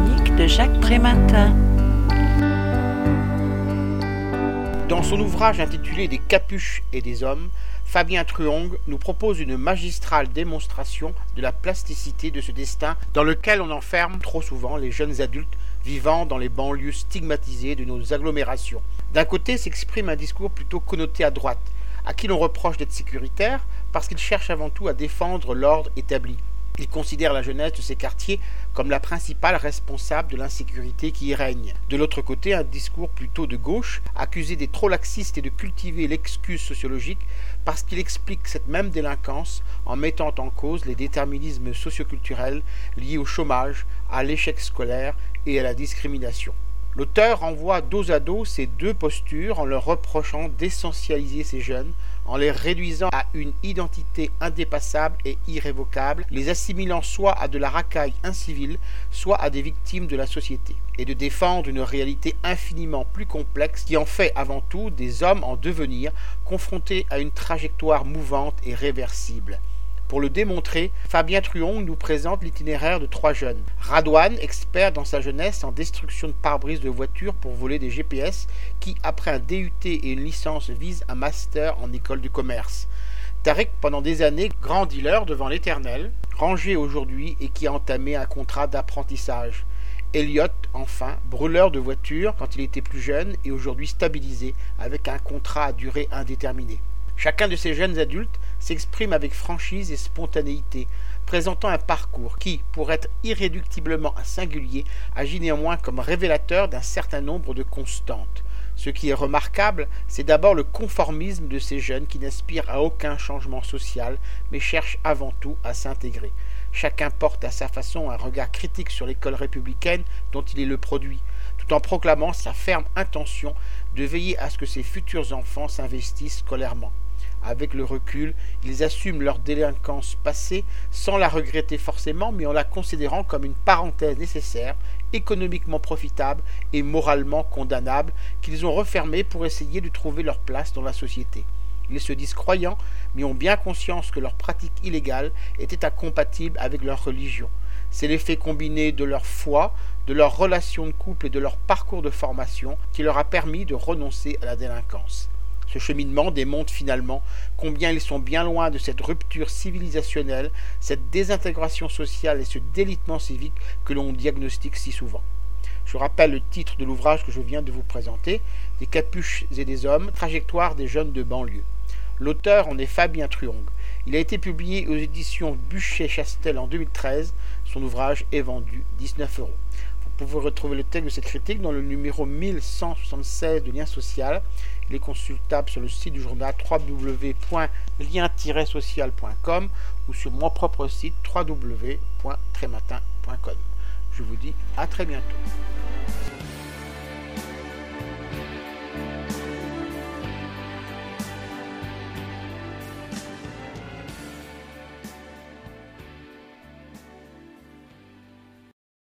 de Jacques Prématin. Dans son ouvrage intitulé Des capuches et des hommes, Fabien Truong nous propose une magistrale démonstration de la plasticité de ce destin dans lequel on enferme trop souvent les jeunes adultes vivant dans les banlieues stigmatisées de nos agglomérations. D'un côté s'exprime un discours plutôt connoté à droite, à qui l'on reproche d'être sécuritaire parce qu'il cherche avant tout à défendre l'ordre établi. Il considère la jeunesse de ces quartiers comme la principale responsable de l'insécurité qui y règne. De l'autre côté, un discours plutôt de gauche, accusé d'être trop laxiste et de cultiver l'excuse sociologique parce qu'il explique cette même délinquance en mettant en cause les déterminismes socioculturels liés au chômage, à l'échec scolaire et à la discrimination. L'auteur renvoie dos à dos ces deux postures en leur reprochant d'essentialiser ces jeunes, en les réduisant à une identité indépassable et irrévocable, les assimilant soit à de la racaille incivile, soit à des victimes de la société, et de défendre une réalité infiniment plus complexe qui en fait avant tout des hommes en devenir, confrontés à une trajectoire mouvante et réversible. Pour le démontrer, Fabien Truong nous présente l'itinéraire de trois jeunes. Radouane, expert dans sa jeunesse en destruction de pare-brise de voitures pour voler des GPS, qui, après un DUT et une licence, vise un master en école du commerce. Tariq, pendant des années, grand dealer devant l'éternel, rangé aujourd'hui et qui a entamé un contrat d'apprentissage. Elliot, enfin, brûleur de voitures quand il était plus jeune et aujourd'hui stabilisé avec un contrat à durée indéterminée. Chacun de ces jeunes adultes s'exprime avec franchise et spontanéité, présentant un parcours qui, pour être irréductiblement singulier, agit néanmoins comme révélateur d'un certain nombre de constantes. Ce qui est remarquable, c'est d'abord le conformisme de ces jeunes qui n'aspirent à aucun changement social, mais cherchent avant tout à s'intégrer. Chacun porte à sa façon un regard critique sur l'école républicaine dont il est le produit, tout en proclamant sa ferme intention de veiller à ce que ses futurs enfants s'investissent scolairement. Avec le recul, ils assument leur délinquance passée sans la regretter forcément, mais en la considérant comme une parenthèse nécessaire, économiquement profitable et moralement condamnable, qu'ils ont refermée pour essayer de trouver leur place dans la société. Ils se disent croyants, mais ont bien conscience que leur pratique illégale était incompatible avec leur religion. C'est l'effet combiné de leur foi, de leur relation de couple et de leur parcours de formation qui leur a permis de renoncer à la délinquance. Ce cheminement démontre finalement combien ils sont bien loin de cette rupture civilisationnelle, cette désintégration sociale et ce délitement civique que l'on diagnostique si souvent. Je rappelle le titre de l'ouvrage que je viens de vous présenter, Des capuches et des hommes, trajectoire des jeunes de banlieue. L'auteur en est Fabien Truong. Il a été publié aux éditions Buchet-Chastel en 2013. Son ouvrage est vendu 19 euros. Pouvez retrouver le texte de cette critique dans le numéro 1176 de Lien Social. Il est consultable sur le site du journal www.lien-social.com ou sur mon propre site www.trématin.com. Je vous dis à très bientôt.